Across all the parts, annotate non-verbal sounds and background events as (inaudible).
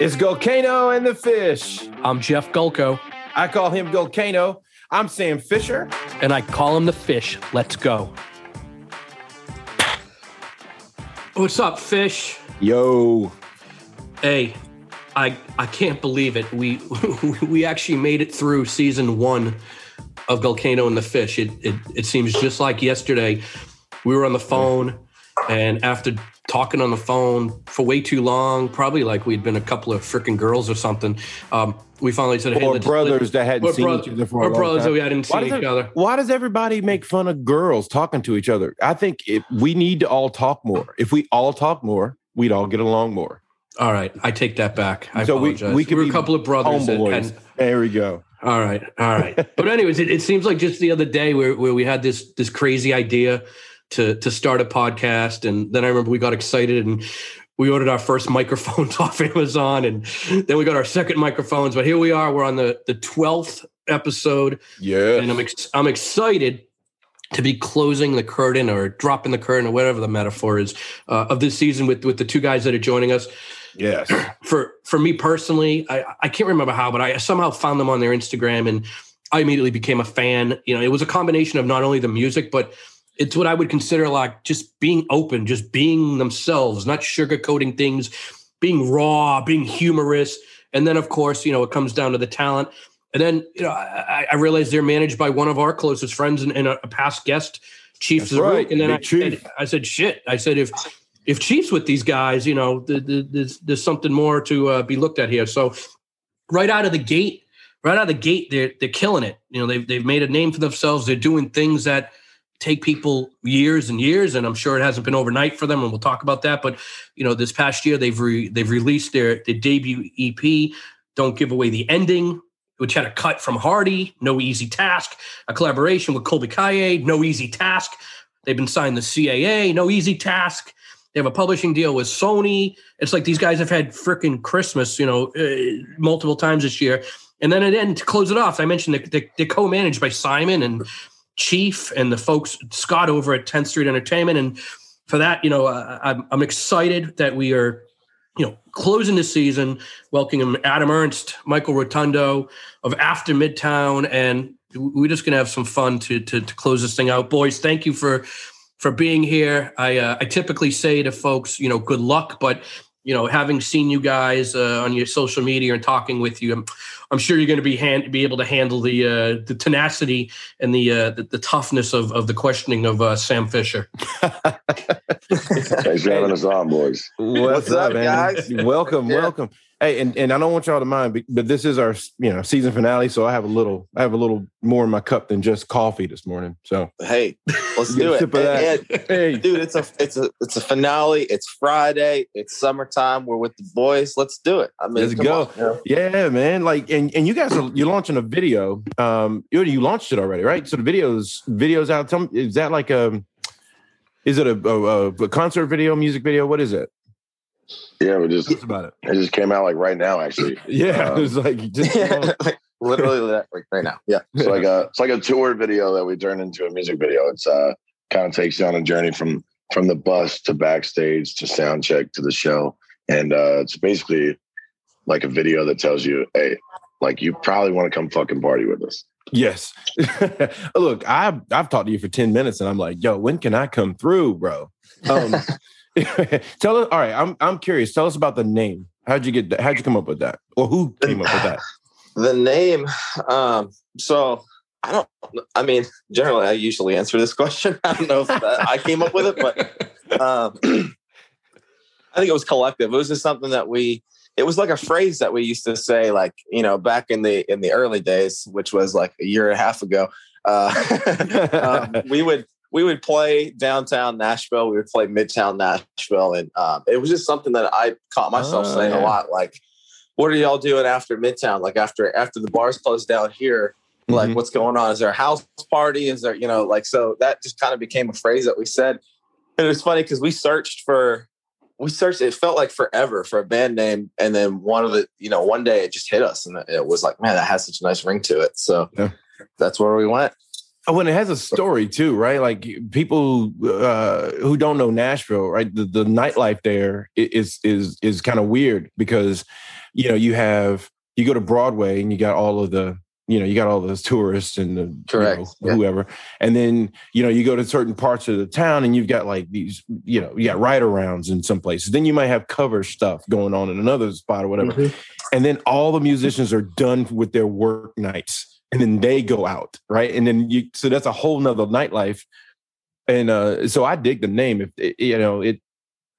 It's Gulcano and the Fish. I'm Jeff Gulko. I call him Gulcano. I'm Sam Fisher. And I call him the Fish. Let's go. What's up, Fish? Yo. Hey, I I can't believe it. We (laughs) we actually made it through season one of Gulcano and the Fish. It it, it seems just like yesterday. We were on the phone, and after talking on the phone for way too long, probably like we'd been a couple of freaking girls or something. Um, we finally said, "Hey, or brothers that hadn't seen each other for or a long brothers time. that we hadn't Why seen each it- other." Why does everybody make fun of girls talking to each other? I think we need to all talk more. If we all talk more, we'd all get along more. All right, I take that back. I So we- apologize. we could were be a couple of brothers that. There we go. All right, all right. (laughs) but anyways, it, it seems like just the other day where, where we had this this crazy idea to to start a podcast, and then I remember we got excited and we ordered our first (laughs) microphones off Amazon, and then we got our second microphones. But here we are. We're on the the twelfth episode, Yeah. and I'm ex- I'm excited to be closing the curtain or dropping the curtain or whatever the metaphor is uh, of this season with with the two guys that are joining us Yes. (clears throat) for for me personally, I, I can't remember how, but I somehow found them on their Instagram and I immediately became a fan. You know, it was a combination of not only the music, but it's what I would consider like just being open, just being themselves, not sugarcoating things, being raw, being humorous. And then of course, you know, it comes down to the talent. And then, you know, I, I realized they're managed by one of our closest friends and, and a, a past guest, Chief That's Zaruk. right, And then I, Chief. said, I said, shit. I said, if if Chiefs with these guys, you know, th- th- there's there's something more to uh, be looked at here. So right out of the gate, right out of the gate, they're they're killing it. You know, they've they've made a name for themselves. They're doing things that take people years and years, and I'm sure it hasn't been overnight for them. And we'll talk about that. But you know, this past year they've re- they've released their their debut EP. Don't give away the ending. Which had a cut from Hardy, no easy task. A collaboration with Colby Kaye, no easy task. They've been signed to CAA, no easy task. They have a publishing deal with Sony. It's like these guys have had freaking Christmas, you know, uh, multiple times this year. And then, and then to close it off, I mentioned that they, they're co-managed by Simon and Chief and the folks Scott over at 10th Street Entertainment. And for that, you know, uh, I'm, I'm excited that we are, you know, closing the season, welcoming Adam Ernst, Michael Rotundo of After Midtown, and we're just gonna have some fun to to, to close this thing out, boys. Thank you for for being here. I uh, I typically say to folks, you know, good luck, but you know, having seen you guys uh, on your social media and talking with you, I'm, I'm sure you're going to be hand, be able to handle the uh, the tenacity and the, uh, the the toughness of of the questioning of uh, Sam Fisher. (laughs) Thanks for having us on, boys. What's, What's up, guys? Welcome, Yeah. welcome. Hey, and, and I don't want y'all to mind, but- but this is our you know season finale, so I have a little I have a little more in my cup than just coffee this morning. So Hey, let's do it. sip of that. And- and, hey, dude, it's a it's a it's a finale. It's Friday. It's summertime. We're with the boys. Let's do it. I mean, Let's go. on, know? yeah, man. Like, and and you guys are you're launching a video. Um, you you launched it already, right? So the videos videos out. Tell me, is that like a is it a, a, a concert video, music video? What is it? Yeah, we just Tell about it. it just came out like right now, actually. (laughs) Yeah, Um, it was like just (laughs) Like, literally that right, right now. Yeah. It's like a it's like a tour video that we turned into a music video. It's uh kind of takes you on a journey from from the bus to backstage to sound check to the show, and uh it's basically like a video that tells you, hey, like you probably want to come fucking party with us. Yes. (laughs) Look, I've I've talked to you for 10 minutes and I'm like, yo, when can I come through, bro? Um, (laughs) tell us, all right, I'm I'm curious. Tell us about the name. How'd you get that? How'd you come up with that? Or who came up with that? (sighs) The name. Um. So I don't. I mean, generally, I usually answer this question. (laughs) I don't know if that, I came up with it, but um, (clears throat) I think it was collective. It was just something that we. It was like a phrase that we used to say, like you know, back in the in the early days, which was like a year and a half ago. Uh, (laughs) um, we would we would play downtown Nashville. We would play Midtown Nashville, and um, it was just something that I caught myself Oh, saying yeah. a lot. Like, what are y'all doing after Midtown? Like after after the bars closed down here, like Mhm. what's going on? Is there a house party? Is there you know like so that just kind of became a phrase that we said, and it was funny because we searched for we searched. It felt like forever for a band name, and then one of the you know one day it just hit us, and it was like man that has such a nice ring to it. So Yeah. that's where we went. Oh, and it has a story too, right? Like people uh, who don't know Nashville, right? The, the nightlife there is is is kind of weird because you know you have you go to Broadway and you got all of the you know you got all those tourists and the Correct. you know, Yeah. whoever, and then you know you go to certain parts of the town and you've got like these you know you got ride arounds in some places. Then you might have cover stuff going on in another spot or whatever Mhm. and then all the musicians are done with their work nights and then they go out right and then you so that's a whole nother nightlife and uh so i dig the name if it, you know it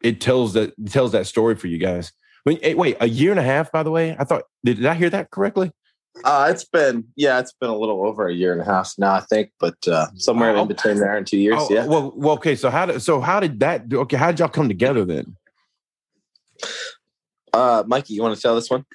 it tells that tells that story for you guys wait, eh, wait a year and a half by the way i thought did, did i hear that correctly Uh, it's been yeah, it's been a little over a year and a half now, I think, but uh, somewhere Oh. in between there and two years. Oh, yeah. well well okay so how did so how did that okay how did y'all come together then Uh, Mikey, you want to tell this one?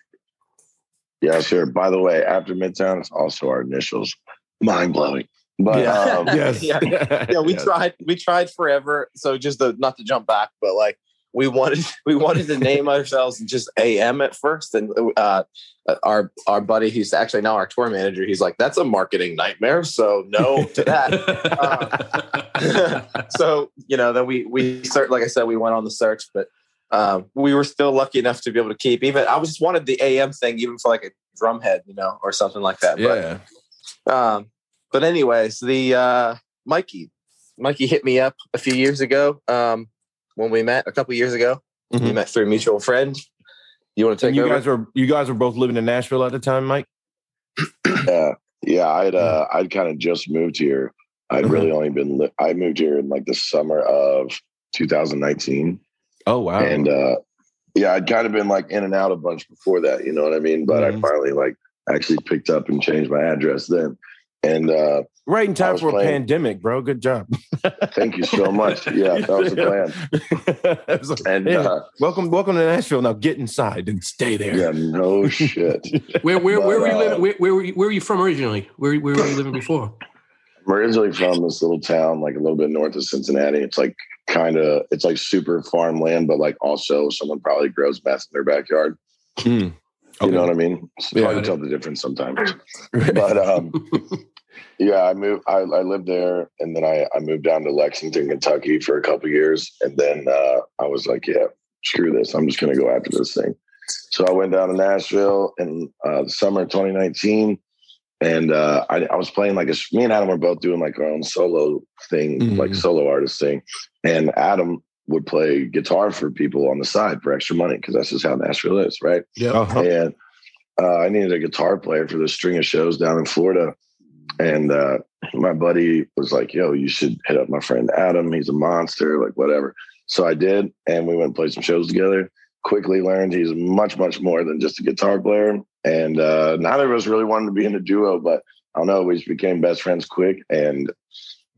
Yeah, sure. By the way, after Midtown, it's also our initials. Mind blowing. But Yeah. um, (laughs) yes Yeah. (laughs) Yeah, we Yes. tried. We tried forever. So just the not to jump back, but like we wanted (laughs) we wanted to name ourselves just AM at first, and uh, our our buddy, he's actually now our tour manager. He's like, "That's a marketing nightmare." So no to that. so you know, then we we start like I said, we went on the search, but um, we were still lucky enough to be able to keep. Even I just wanted the AM thing, even for like a drum head, you know, or something like that. yeah But um, but anyways, the uh, Mikey, Mikey hit me up a few years ago um, when we met a couple years ago. We Mhm. met through a mutual friend. You want to and take you over? guys were you guys were both living in nashville at the time mike yeah, yeah, I'd uh, I'd kind of just moved here. I'd Mhm. really only been li- I moved here in like the summer of 2019, oh wow and uh, yeah, I'd kind of been like in and out a bunch before that. You know what I mean? But Mhm. I finally like actually picked up and changed my address then. And uh, Right in time was for a pandemic, bro. Good job. (laughs) thank you so much. (laughs) Yeah, that was the plan. (laughs) Was like, And "Hey, uh, welcome, welcome to Nashville. Now get inside and stay there. yeah, no shit. Where where where were you uh, living? Where, where were you, where were you from originally? Where where were you living before? I'm originally from this little town, like a little bit north of Cincinnati. It's like kind of, it's like super farmland, but like also someone probably grows meth in their backyard. Mm. You know what I mean? It's Yeah. hard to tell the difference sometimes. (laughs) But um, yeah, I moved. I, I lived there, and then I, I moved down to Lexington, Kentucky, for a couple years, and then uh, I was like, yeah, screw this. I'm just gonna go after this thing. So I went down to Nashville in uh, the summer of 2019, and uh, I, I was playing like a. Me and Adam were both doing like our own solo thing, Mhm. like solo artist thing, and Adam would play guitar for people on the side for extra money because that's just how Nashville is, right? Yeah. Uh-huh. and uh, I needed a guitar player for this string of shows down in Florida. And uh, my buddy was like, "Yo, you should hit up my friend Adam. He's a monster, like whatever." So I did, and we went and played some shows together. Quickly learned he's much, much more than just a guitar player. And uh, neither of us really wanted to be in a duo, but I don't know. We just became best friends quick, and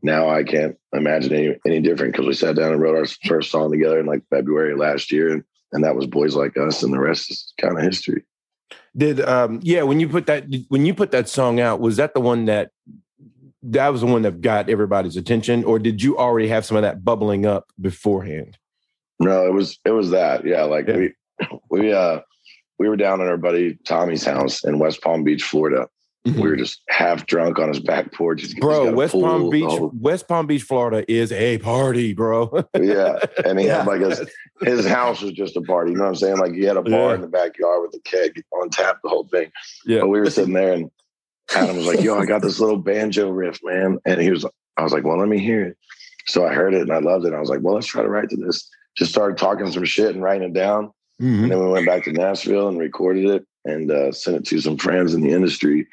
now I can't imagine any any different because we sat down and wrote our first song together in like February last year, and, and that was "Boys Like Us," and the rest is kind of history. Did um yeah, when you put that when you put that song out, was that the one that that was the one that got everybody's attention, or did you already have some of that bubbling up beforehand? No, it was it was that. Yeah, like Yeah. we we uh we were down at our buddy Tommy's house in West Palm Beach, Florida. We were just half drunk on his back porch. He's- he's Bro, a West pool, Palm Beach, whole- West Palm Beach, Florida is a party, bro. yeah, and he (laughs) Yeah. had like his his house was just a party. You know what I'm saying? Like he had a bar Yeah. in the backyard with a keg on tap, the whole thing. Yeah. But we were sitting there, and Adam was like, "Yo, I got this little (laughs) banjo riff, man," and he was. I was like, "Well, let me hear it." So I heard it and I loved it. I was like, "Well, let's try to write to this." Just started talking some shit and writing it down. Mhm. And then we went back to Nashville and recorded it and uh, sent it to some friends in the industry.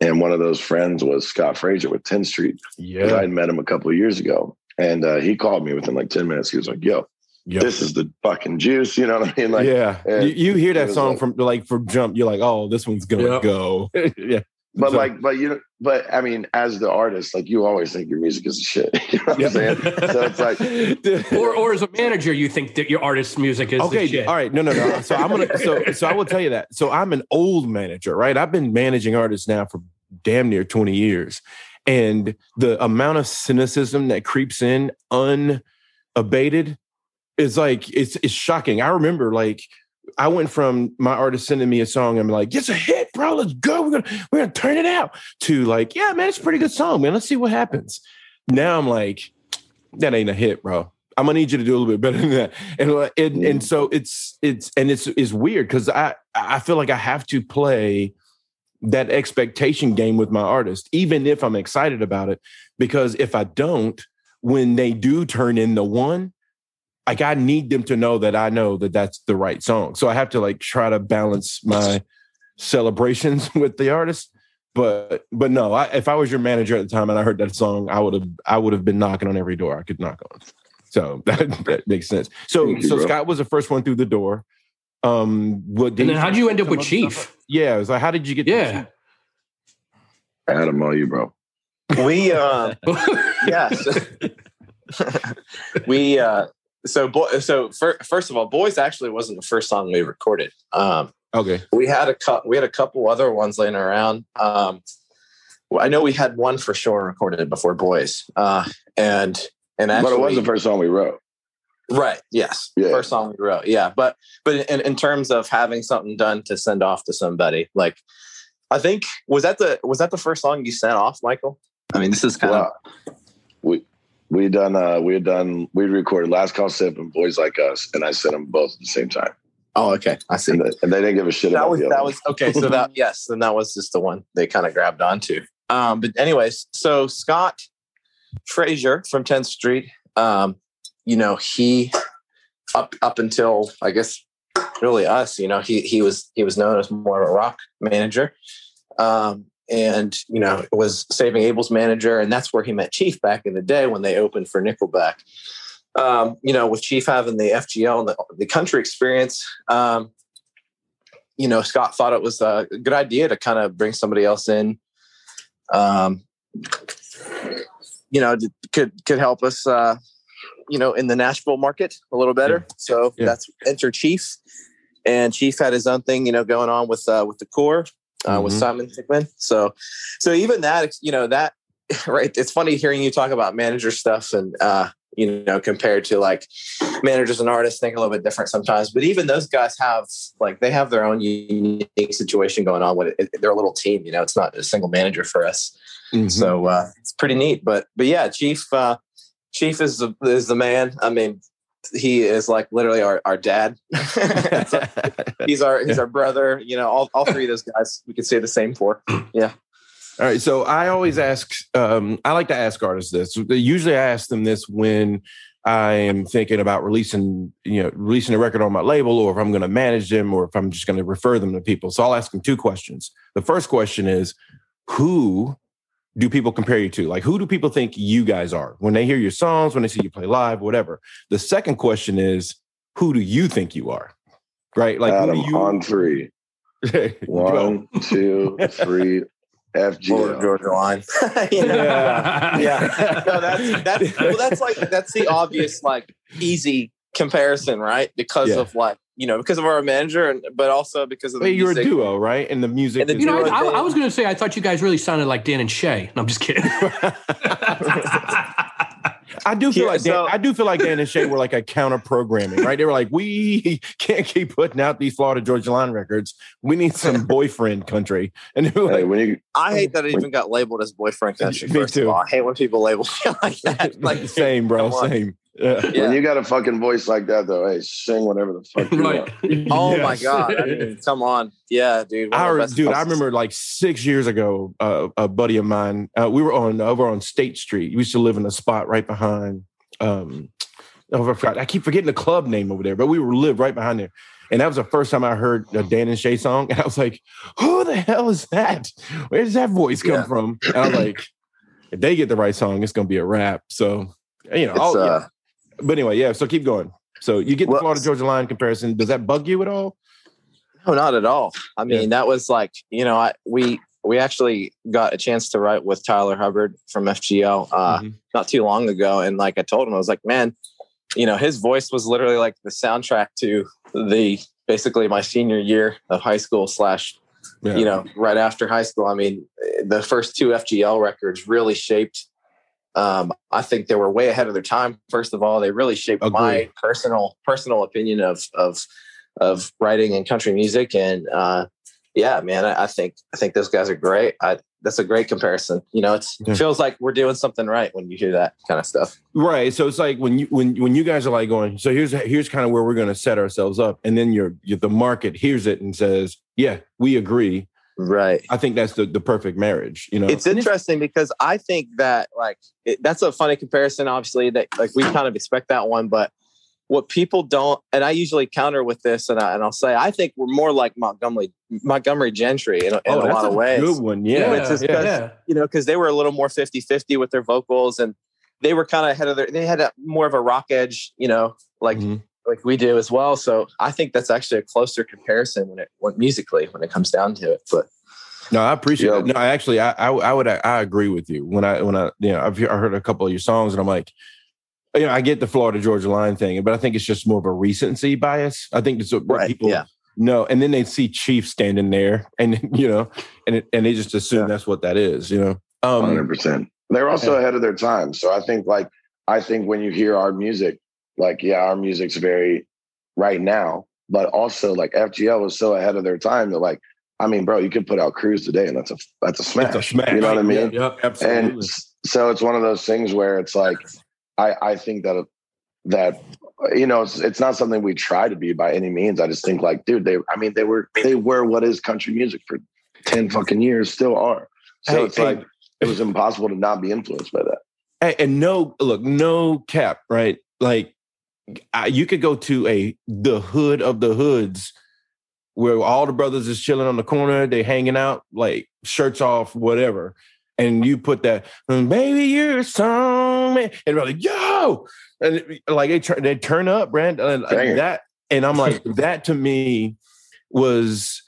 And one of those friends was Scott Frazier with 10th Street. 'cause I Yeah. had met him a couple of years ago. And uh, he called me within like 10 minutes. He was like, yo, Yep. this is the fucking juice. You know what I mean? Like, yeah. and You, you hear that song like- from like from jump, you're like, oh, this one's gonna Yeah. go. (laughs) yeah. But So- like, but you know, but I mean, as the artist, like you always think your music is shit. (laughs) you know what I'm saying? So it's like, (laughs) Or or as a manager, you think that your artist's music is the okay shit. all right. No no no. (laughs) So i'm gonna so so i will tell you that. So i'm an old manager right? I've been managing artists now for damn near 20 years. And the amount of cynicism that creeps in unabated is like it's it's shocking. I remember like I went from my artist sending me a song and I'm like, it's a hit, bro. Let's go. We're gonna we're gonna turn it out. To like, yeah, man, it's a pretty good song, man. Let's see what happens. Now I'm like, that ain't a hit, bro. I'm gonna need you to do a little bit better than that. And and, and mm. so it's it's and it's it's weird because I I feel like I have to play that expectation game with my artist, even if I'm excited about it. Because if I don't, when they do turn in the one, like I need them to know that I know that that's the right song. So I have to like try to balance my celebrations (laughs) with the artist. But but no, I, if I was your manager at the time and I heard that song, I would have I would have been knocking on every door I could knock on. So (laughs) that, that makes sense. So you, so bro. Scott was the first one through the door. Um, what And then how'd you end up with Chief? stuff? Yeah, it was like, how did you get? to Yeah. I had on you, bro. We uh, (laughs) yes, we uh, so boy, so fir- first of all, boys actually wasn't the first song we recorded. Um, Okay. we had a couple we had a couple other ones laying around um i know we had one for sure recorded before boys uh and and actually but it was the first song we wrote. right yes Yeah. first song we wrote yeah but but in, in terms of having something done to send off to somebody like i think was that the was that the first song you sent off michael i mean this is kind Well, we we done uh we had done we recorded Last Call Sip and Boys Like Us, and I sent them both at the same time. oh okay. I see. And, the, and they didn't give a shit that about was the that other was okay so that (laughs) yes then that was just the one they kind of grabbed onto. Um but anyways so scott frazier from 10th street um you know he up up until i guess really us you know he he was he was known as more of a rock manager. Um and you know it was saving abel's manager and that's where he met chief back in the day when they opened for nickelback um, you know, with Chief having the FGL and the, the country experience, um, you know, Scott thought it was a good idea to kind of bring somebody else in, um, you know, could could help us, uh, you know, in the Nashville market a little better. So Yeah. that's enter Chief, and Chief had his own thing, you know, going on with uh, with the core uh, with Mhm. Simon Tikhman. So, so even that, you know, that (laughs) right. It's funny hearing you talk about manager stuff and. uh you know, compared to like managers and artists think a little bit different sometimes. But even those guys have like they have their own unique situation going on with it. They're a little team, you know. It's not a single manager for us, Mhm. so uh, it's pretty neat. But but yeah, Chief uh, Chief is the, is the man. I mean, he is like literally our our dad. Like- (laughs) he's our he's our brother. You know, all all three of those guys we could say the same for. (clears throat) Yeah. All right. So I always ask, um, I like to ask artists this. Usually I ask them this when I am thinking about releasing, you know, releasing a record on my label or if I'm going to manage them or if I'm just going to refer them to people. So I'll ask them two questions. The first question is, who do people compare you to? Like, who do people think you guys are when they hear your songs, when they see you play live, whatever? The second question is, who do you think you are? Right? Like, who Adam do you on three. (laughs) One, two, three. Florida FG. Georgia line. you (laughs) know? Yeah. (laughs) yeah. No, that's that's well, that's like that's the obvious like easy comparison, right? Because Yeah. of like you know because of our manager, and but also because of the But you're a duo, right? And the music. And the is- You know, I, I. I was going to say I thought you guys really sounded like Dan and Shay. No, I'm just kidding. (laughs) (laughs) I do feel Yeah, like Dan, so- I do feel like Dan and Shay were like a counter programming, right? They were like, we (laughs) can't keep putting out these Florida Georgia Line records. We need some boyfriend country. And they Hey, like, when you I hate that it even got labeled as boyfriend country. Me first too. Of all. I hate when people label me like that. Like same, bro, same. Yeah. Yeah. when you got a fucking voice like that though, hey, sing whatever the fuck you (laughs) right. want. (laughs) (laughs) Oh my god! I mean, come on, yeah, dude. one I, of the re- best dude, I remember like six years ago, uh, a buddy of mine, uh, we were on over on State Street. We used to live in a spot right behind. Um, oh, I forgot. I keep forgetting the club name over there, but we were live right behind there. And that was the first time I heard a Dan and Shay song, and I was like, "Who the hell is that? Where does that voice come Yeah. from?" And I was like, "If they get the right song, it's gonna be a rap." So, you know, It's, oh, yeah. But anyway, yeah. So keep going. So you get the Well- Florida Georgia Line comparison. Does that bug you at all? No, not at all. I mean, Yeah. that was like, you know, I we we actually got a chance to write with Tyler Hubbard from FGL uh, Mhm. not too long ago, and like I told him, I was like, man, you know, his voice was literally like the soundtrack to the basically my senior year of high school slash Yeah. you know right after high school. I mean, the first two FGL records really shaped. Um, I think they were way ahead of their time. First of all, they really shaped my personal personal opinion of of of writing and country music. And uh, yeah, man, I, I, think I think those guys are great. I, that's a great comparison. You know, it's, it feels like we're doing something right when you hear that kind of stuff. Right. So it's like when you when when you guys are like going, so here's here's kind of where we're going to set ourselves up, and then you're the market hears it and says, yeah, we agree. Right. I think that's the, the perfect marriage. You know, it's interesting because I think that like it, that's a funny comparison. Obviously, that like we kind of expect that one, but what people don't, and I usually counter with this, and, I, and I'll say I think we're more like Montgomery Montgomery Gentry in, in oh, a lot of ways. Good one, yeah, yeah, yeah, yeah. You know, because they were a little more 50-50 with their vocals, and they were kind of ahead of their. They had a, more of a rock edge, you know, like. Mm-hmm like we do as well. So I think that's actually a closer comparison when it when musically when it comes down to it. But no, I appreciate yeah. it. No, I actually I, I, I would I agree with you when I when I you know I've I heard a couple of your songs and I'm like. You know, I get the Florida Georgia line thing, but I think it's just more of a recency bias. I think it's what right. people yeah. know, and then they see Chief standing there, and (laughs) you know, and it, and they just assume yeah. that's what that is. You know, um, hundred um, percent. They're also ahead of their time, so I think like I think when you hear our music, like, yeah, our music's very right now, but also like FGL was so ahead of their time that like, I mean, bro, you could put out Cruise today and that's a that's a smash. a smash. You know what I mean? Yeah, absolutely. And so it's one of those things where it's like, I I think that that you know it's, it's not something we try to be by any means. I just think like, dude, they I mean they were they were what is country music for ten fucking years, still are. So hey, it's hey. like it was impossible to not be influenced by that. Hey, and no, look, no cap, right? Like you could go to a the hood of the hoods where all the brothers is chilling on the corner, they hanging out, like shirts off, whatever. And you put that, baby, you're a song, man. And they're like, yo, and like they turn, they turn up, Brand, and that. And I'm like, (laughs) that to me was.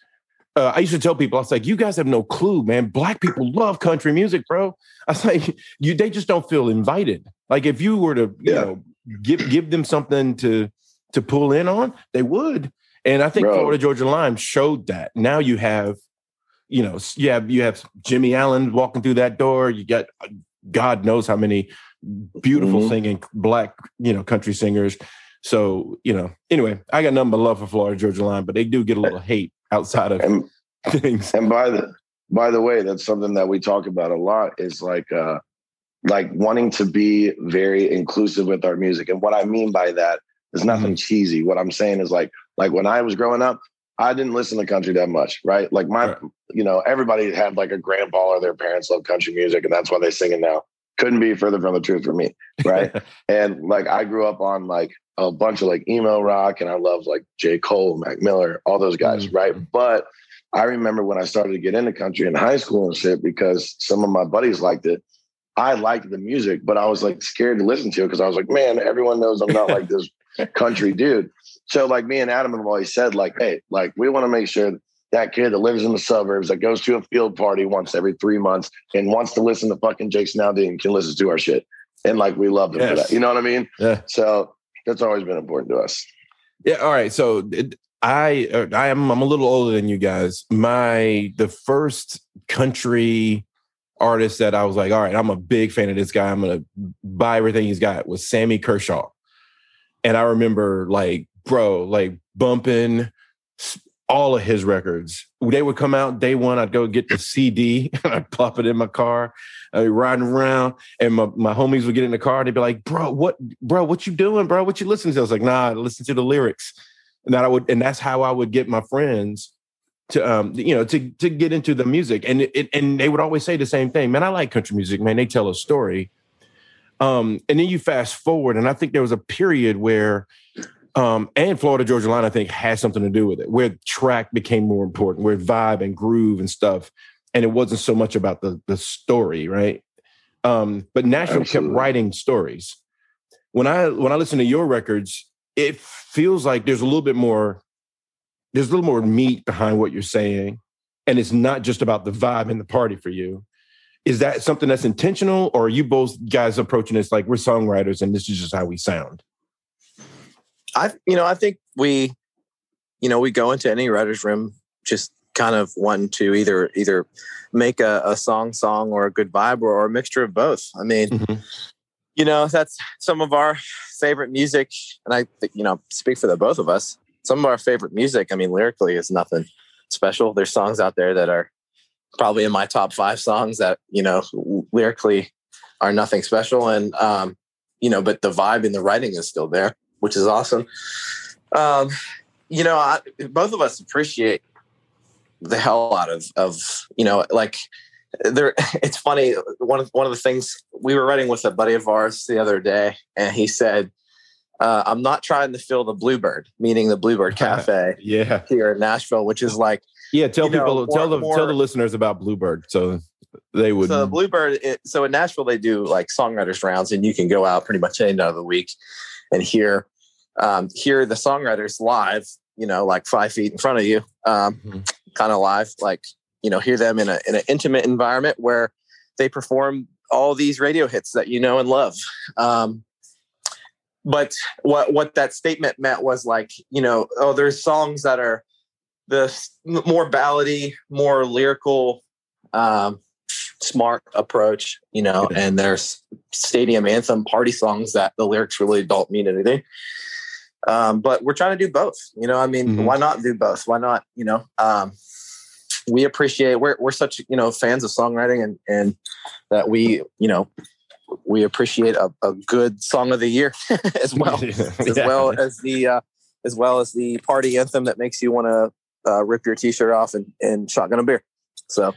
Uh, I used to tell people, I was like, you guys have no clue, man. Black people love country music, bro. I was like, (laughs) you, they just don't feel invited. Like if you were to, you yeah. know, give give them something to to pull in on, they would. And I think Bro. Florida Georgia Line showed that. Now you have, you know, you have you have Jimmy Allen walking through that door. You got God knows how many beautiful mm-hmm. singing black, you know, country singers. So, you know, anyway, I got nothing but love for Florida Georgia Line, but they do get a little hate outside of and, (laughs) things. And by the by the way, that's something that we talk about a lot is like uh like wanting to be very inclusive with our music. And what I mean by that is nothing mm-hmm. cheesy. What I'm saying is like, like when I was growing up, I didn't listen to country that much, right? Like my, right. you know, everybody had like a grandpa or their parents love country music, and that's why they sing it now. Couldn't be further from the truth for me, right? (laughs) and like I grew up on like a bunch of like emo rock, and I loved like J. Cole, Mac Miller, all those guys, mm-hmm. right? But I remember when I started to get into country in high school and shit because some of my buddies liked it. I liked the music, but I was like scared to listen to it because I was like, man, everyone knows I'm not like this (laughs) country dude. So like me and Adam have always said, like, hey, like we want to make sure that kid that lives in the suburbs that goes to a field party once every three months and wants to listen to fucking Jason Aldean can listen to our shit. And like we love them yes. for that. You know what I mean? Yeah. So that's always been important to us. Yeah. All right. So I uh, I am I'm a little older than you guys. My the first country artist that I was like, all right, I'm a big fan of this guy. I'm gonna buy everything he's got was Sammy Kershaw. And I remember like, bro, like bumping all of his records. They would come out day one. I'd go get the CD (laughs) and I'd pop it in my car. I'd be riding around, and my, my homies would get in the car. They'd be like, "Bro, what, bro, what you doing, bro? What you listening to?" I was like, "Nah, listen to the lyrics." And that I would, and that's how I would get my friends to um you know to to get into the music. And it, and they would always say the same thing man i like country music man they tell a story. Um and then you fast forward and i think there was a period where um and florida georgia line i think has something to do with it where track became more important where vibe and groove and stuff and it wasn't so much about the the story right? Um but nashville Absolutely. kept writing stories. When i when i listen to your records it feels like there's a little bit more there's a little more meat behind what you're saying and it's not just about the vibe and the party for you. Is that something that's intentional or are you both guys approaching this like we're songwriters and this is just how we sound? I you know i think we you know we go into any writer's room just kind of wanting to either either make a, a song song or a good vibe or, or a mixture of both. I mean mm-hmm. you know that's some of our favorite music and i think you know speak for the both of us some of our favorite music. I mean, lyrically is nothing special. There's songs out there that are probably in my top five songs that you know lyrically are nothing special, and um, you know, but the vibe and the writing is still there, which is awesome. Um, you know, I, both of us appreciate the hell out of of you know, like there. (laughs) It's funny. One of one of the things we were writing with a buddy of ours the other day, and he said. Uh, I'm not trying to fill the Bluebird, meaning the Bluebird (laughs) Cafe yeah. here in Nashville, which is like Yeah, tell know, people, more- tell the more- tell the listeners about Bluebird, so they would. So Bluebird, it, so in Nashville they do like songwriters rounds, and you can go out pretty much any night of the week and hear um, hear the songwriters live. You know, like five feet in front of you, um, Mhm. kind of live. Like you know, hear them in a in an intimate environment where they perform all these radio hits that you know and love. Um, but what what that statement meant was like you know, oh, there's songs that are the more ballady, more lyrical. Um, smart approach, you know, and there's stadium anthem party songs that the lyrics really don't mean anything. Um, but we're trying to do both, you know, I mean, Mhm. why not do both? Why not, you know, um, we appreciate, we're, we're such, you know, fans of songwriting and, and that we, you know, we appreciate a, a good song of the year (laughs) as well, (laughs) as well (laughs) as the, uh, as well as the party anthem that makes you want to uh, rip your t-shirt off and, and shotgun a beer. So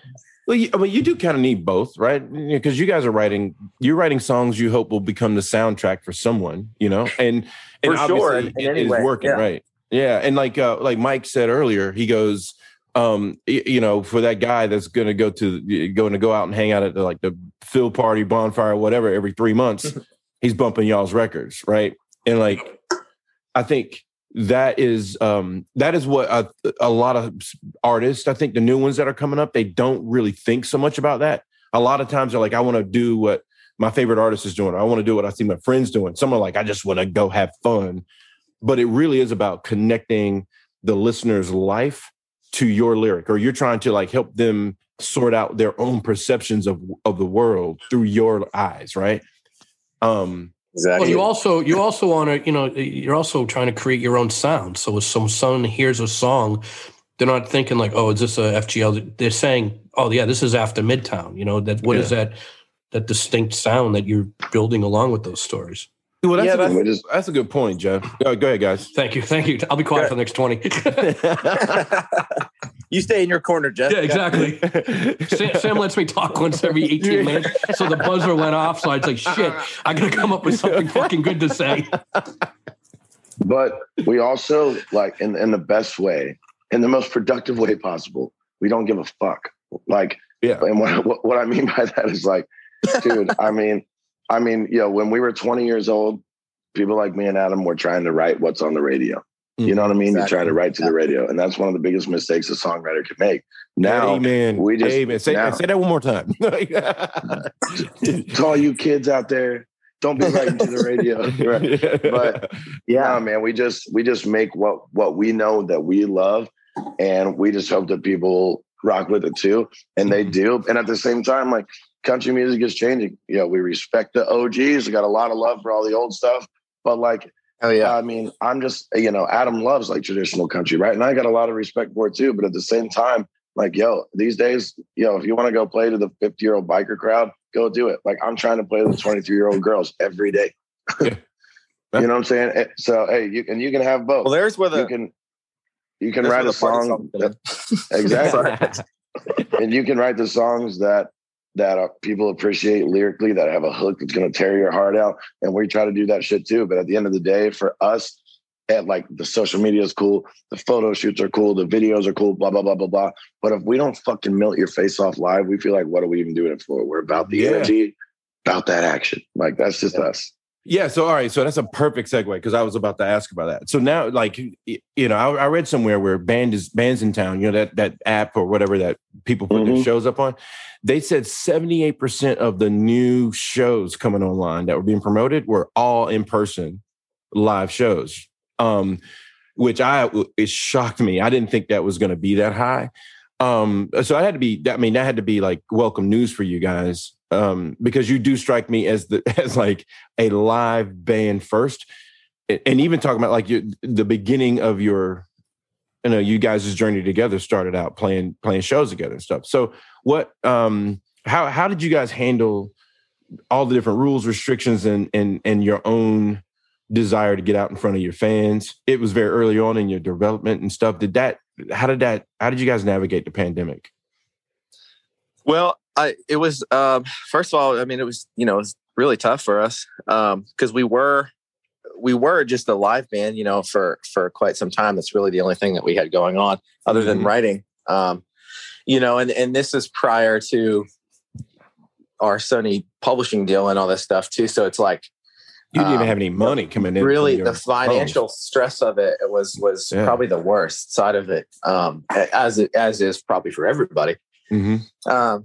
Well, you, I mean, you do kind of need both, right? Because you guys are writing, you're writing songs you hope will become the soundtrack for someone, you know, and and For sure, obviously in- in it any is working, yeah. right? Yeah, and like uh, like Mike said earlier, he goes, um, you know, for that guy that's going to go to going to go out and hang out at the, like the field party, bonfire, whatever, every three months, he's bumping y'all's records, right? And like, I think that is um that is what a, a lot of artists i think the new ones that are coming up they don't really think so much about that. A lot of times they're like i want to do what my favorite artist is doing. I want to do what i see my friends doing. Some are like i just want to go have fun. But it really is about connecting the listener's life to your lyric or you're trying to like help them sort out their own perceptions of of the world through your eyes right um exactly. Well, you also you also want to you know you're also trying to create your own sound. So if some someone hears a song, they're not thinking like, oh, is this a FGL? They're saying, oh yeah, this is after Midtown. You know that what is that that distinct sound that you're building along with those stories. Well that's, Yeah, a, good, We just that's a good point jeff go, go ahead guys Thank you, thank you. I'll be quiet for the next twenty. (laughs) you stay in your corner, Jeff. yeah, exactly. Sam, Sam lets me talk once every 18 minutes. So the buzzer went off. So I was like, shit, I got to come up with something fucking good to say. (laughs) but we also like in in the best way, in the most productive way possible. We don't give a fuck. Like, Yeah. And what what, what I mean by that is like, dude. I mean, I mean, you know, when we were 20 years old, people like me and Adam were trying to write what's on the radio. You know what I mm-hmm. mean? Exactly. You try to write to the radio, and that's one of the biggest mistakes a songwriter can make. Now, amen we just- amen say, now- say that one more time (laughs) to all you kids out there, don't be writing to the radio. (laughs) (laughs) Right. But yeah, man, we just we just make what what we know that we love, and we just hope that people rock with it too, and they mm-hmm. do. And at the same time, like country music is changing. You know, we respect the OGs. We got a lot of love for all the old stuff, but like Oh yeah. I mean, I'm just, you know, Adam loves like traditional country, right? And I got a lot of respect for it too. But at the same time, like, yo, these days, yo, if you want to go play to the 50 year old biker crowd, go do it. Like, I'm trying to play to the 23 year old girls every day. Yeah. (laughs) you know what I'm saying? Eh, So, hey, you can, you can have both. well, there's where the you can, you can there's write a song. song that- (laughs) (laughs) exactly. and you can write the songs that, that uh, people appreciate lyrically that have a hook that's going to tear your heart out and we try to do that shit too. But at the end of the day for us at like the social media is cool the photo shoots are cool the videos are cool blah blah blah blah blah. But if we don't fucking melt your face off live we feel like what are we even doing it for? We're about the Yeah. energy about that action. Like that's just Yeah. us Yeah. So, all right. So that's a perfect segue because I was about to ask about that. So now, like, you know, I, I read somewhere where band is Bandsintown. You know that that app or whatever that people put their Mhm. shows up on. They said seventy eight percent of the new shows coming online that were being promoted were all in person live shows. Um, which I it shocked me. I didn't think that was going to be that high. Um, so I had to be. I mean, that had to be like welcome news for you guys. Um, because you do strike me as the (laughs) as like a live band first. and even talking about like your, the beginning of your you know you guys' journey together started out playing playing shows together and stuff. So what um how how did you guys handle all the different rules restrictions and and and your own desire to get out in front of your fans? It was very early on in your development and stuff. Did that how did that how did you guys navigate the pandemic? Well, I it was um, first of all, I mean, it was you know it was really tough for us because we were we were just a live band, you know, for for quite some time. That's really the only thing that we had going on other than Mhm. writing. Um, you know, and and this is prior to our Sony publishing deal and all this stuff too. So it's like you didn't even Um, have any money coming in really the financial stress of it was was Yeah. probably the worst side of it um as it as is probably for everybody Mhm. um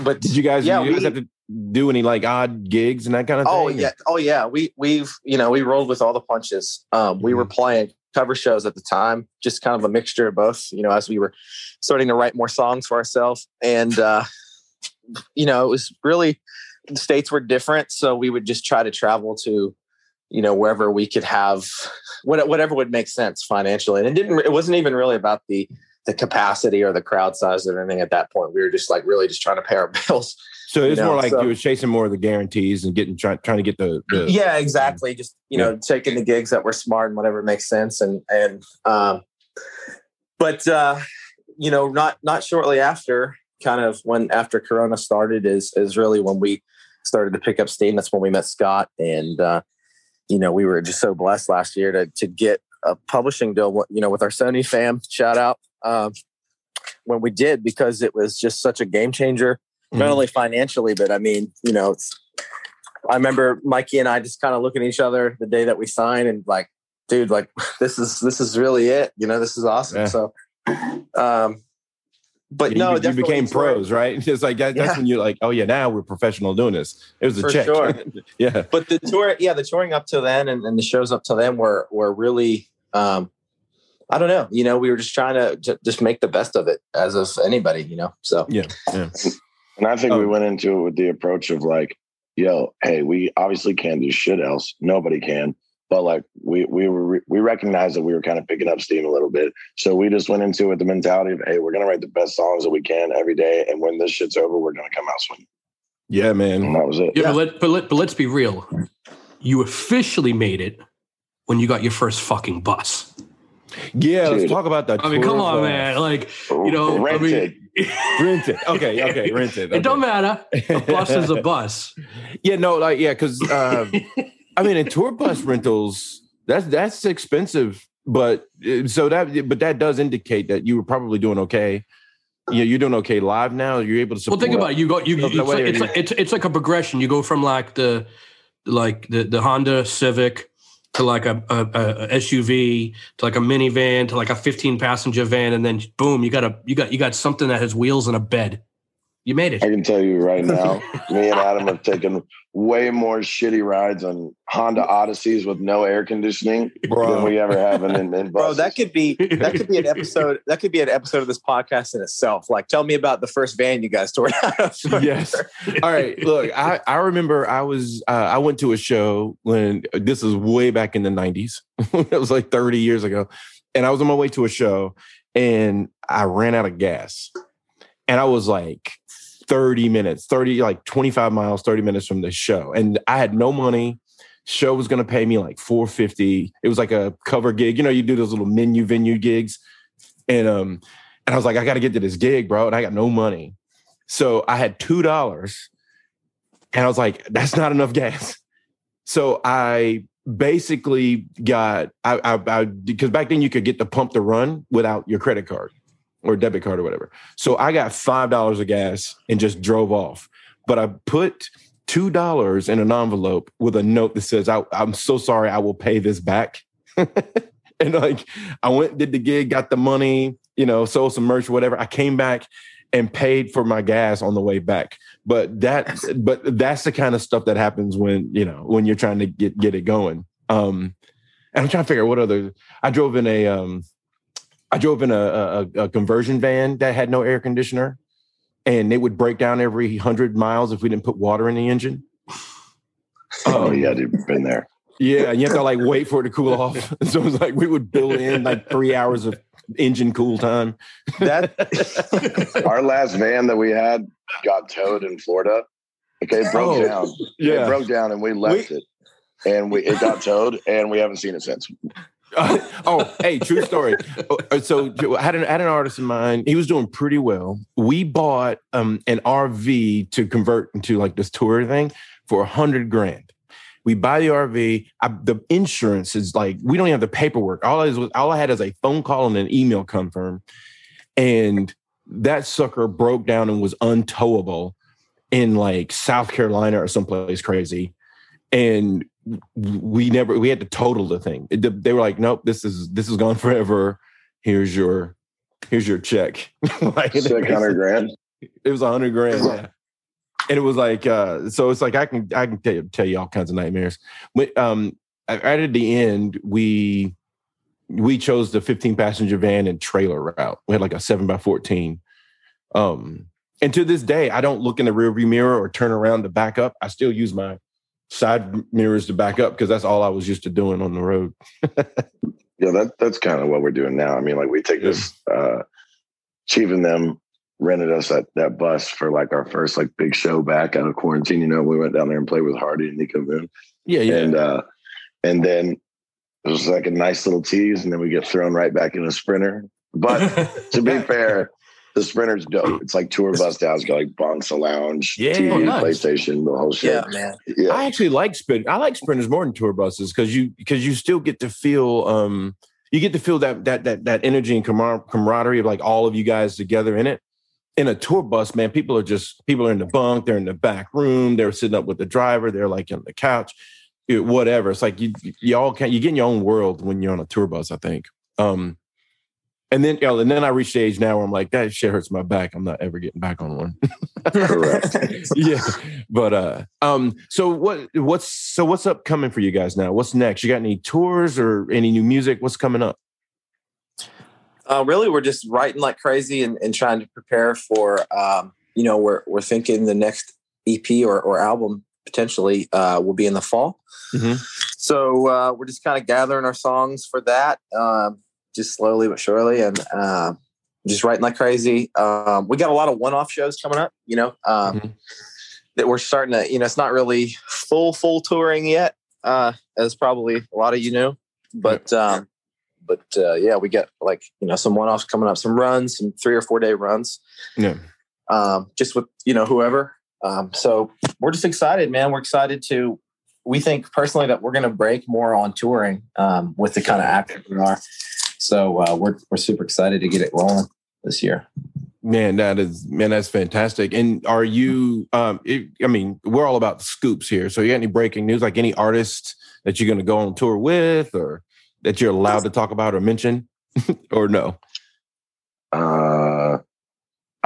but did you guys Yeah, you guys we- have to do any like odd gigs and that kind of oh thing Oh yeah. Oh yeah. We we've you know we rolled with all the punches. Um we Mm-hmm. were playing cover shows at the time just kind of a mixture of both you know as we were starting to write more songs for ourselves. And uh you know it was really the states were different so we would just try to travel to you know wherever we could have whatever would make sense financially. And it didn't it wasn't even really about the the capacity or the crowd size or anything at that point. We were just like really just trying to pay our (laughs) bills so it's you know, more like so- you were chasing more of the guarantees and getting trying trying to get the, the (clears throat) yeah exactly. Just you know taking the gigs that were smart and whatever makes sense and and um but uh you know not not shortly after kind of when after corona started is is really when we started to pick up steam. That's when we met scott and uh you know we were just so blessed last year to to get a publishing deal you know with our sony fam. Shout out um when we did because it was just such a game changer not Mhm. only financially, but I mean, you know, it's, I remember Mikey and I just kind of looking at each other the day that we signed and like, dude, like (laughs) this is this is really it. You know, this is awesome. Yeah. So, um, but you, no, you definitely became pros, right? (laughs) It's like that, that's Yeah. when you're like, oh yeah, now we're professional doing this. It was a For check. sure. (laughs) yeah. But the tour, yeah, the touring up till then and, and the shows up till then were were really, um, I don't know. You know, we were just trying to, to just make the best of it, as of anybody. You know, so Yeah. Yeah. And I think we Oh. went into it with the approach of like, yo, hey, we obviously can't do shit else. Nobody can. But like we we were we recognized that we were kind of picking up steam a little bit. So we just went into it with the mentality of, hey, we're gonna write the best songs that we can every day. And when this shit's over, we're gonna come out swinging. Yeah, And man. that was it. Yeah, But, let, but, let, but let's be real. You officially made it when you got your first fucking bus. Yeah, let's talk about that. I mean, come on, man. Like, you know, I rented. mean, Rented. (laughs) Okay, okay, rented. It It don't matter. A bus is a bus. (laughs) Yeah, no, like yeah, because uh, I mean, in tour bus rentals, that's that's expensive. But uh, so that, but that does indicate that you were probably doing okay. Yeah, you're doing okay live now. You're able to. Well, think about it. You go. You. So It's like, it's, like, it's it's like a progression. You go from like the like the the Honda Civic to like a, a, a SUV to like a minivan to like a 15 passenger van, and then boom, you got a you got you got something that has wheels and a bed. You made it. I can tell you right now, (laughs) me and Adam have taken way more shitty rides on Honda Odysseys with no air conditioning than we ever have in, in, in bro that could be that could be an episode that could be an episode of this podcast in itself like tell me about the first van you guys toured out of yes. All right. Look, I, I remember I was uh, I went to a show when this was way back in the nineties. (laughs) it was like thirty years ago, and I was on my way to a show, and I ran out of gas, and I was like thirty minutes, thirty like twenty five miles, thirty minutes from the show, and I had no money. Show was gonna pay me like four fifty. It was like a cover gig. You know, you do those little menu venue gigs, and um, and I was like, I got to get to this gig, bro, and I got no money. So I had two dollars, and I was like, "That's not enough gas." So I basically got I, I because back then you could get the pump to run without your credit card or debit card or whatever. So I got five dollars of gas and just drove off. But I put two dollars in an envelope with a note that says, I, "I'm so sorry, I will pay this back." (laughs) and like I went, did the gig, got the money, you know, sold some merch, whatever. I came back and paid for my gas on the way back. But that, but that's the kind of stuff that happens when you know when you're trying to get get it going. Um, and I'm trying to figure out what other. I drove in a um, I drove in a, a, a conversion van that had no air conditioner, and it would break down every hundred miles if we didn't put water in the engine. (laughs) oh yeah, dude, been there. Yeah, and you have to like wait for it to cool off. (laughs) So it was like we would build in like three hours of engine cool time. That (laughs) Our last van that we had got towed in Florida. Okay, it broke Oh, down. It broke down, and we left it, and we it got towed, and we haven't seen it since. (laughs) oh, hey, true story. Oh, So I had an, I had an artist in mind. He was doing pretty well. We bought um, an RV to convert into like this tour thing for a hundred grand. We buy the RV. I, the insurance is like we don't even have the paperwork. All I was all I had is a phone call and an email confirm, and that sucker broke down and was untowable in like South Carolina or someplace crazy, and we never we had to total the thing. It- they were like, nope, this is this is gone (laughs) forever. Here's your here's your check. (laughs) like, Six hundred (laughs) grand. it was a hundred grand. Yeah. And it was like, uh, so it's like I can I can tell you, tell you all kinds of nightmares. But um, right at the end, we we chose the 15 passenger van and trailer route. We had like a seven by 14. Um, and to this day, I don't look in the rearview mirror or turn around to back up. I still use my side mirrors to back up because that's all I was used to doing on the road. (laughs) Yeah, that that's kind of what we're doing now. I mean, like we take this uh Chief and them rented us that that bus for like our first like big show back out of quarantine. You know, we went down there and played with Hardy and Niko Moon. Yeah, yeah. And uh and then it was like a nice little tease, and then we get thrown right back in a sprinter. But to be (laughs) fair, the sprinter's dope. It's like tour bus down. It's got like bunks, a lounge, Yeah. TV, Oh, nice. PlayStation, the whole shit. yeah, man. Yeah. I actually like sprint. I like sprinters more than tour buses because you because you still get to feel um you get to feel that that that that energy and camar- camaraderie of like all of you guys together in it. In a tour bus, man, people are just people are in the bunk, they're in the back room, they're sitting up with the driver, they're like on the couch, it- whatever. It's like you y'all can you get in your own world when you're on a tour bus. I think. Um, and then you know, and then I reached the age now where I'm like that shit hurts my back. I'm not ever getting back on one. Correct. (laughs) yeah but uh um so what what's so what's upcoming for you guys now what's next you got any tours or any new music what's coming up Uh, really, we're just writing like crazy and, and trying to prepare for. Um, you know, we're we're thinking the next EP or, or album potentially uh, will be in the fall. Mhm. So uh, we're just kind of gathering our songs for that, um, just slowly but surely, and uh, just writing like crazy. Um, we got a lot of one-off shows coming up. You know, um, Mhm. that we're starting to. You know, it's not really full full touring yet, uh, as probably a lot of you know, but. Um, but uh, yeah, we got like you know some one-offs coming up, some runs, some three or four day runs, yeah um, just with you know whoever. Um, so we're just excited, man. We're excited to. We think personally that we're going to break more on touring um, with the kind of actor we are. So uh, we're we're super excited to get it rolling this year. man that is man that's fantastic. And are you um it, i mean we're all about the scoops here. So you got any breaking news? Like any artists that you're going to go on tour with or that you're allowed to talk about or mention? (laughs) Or no? Uh,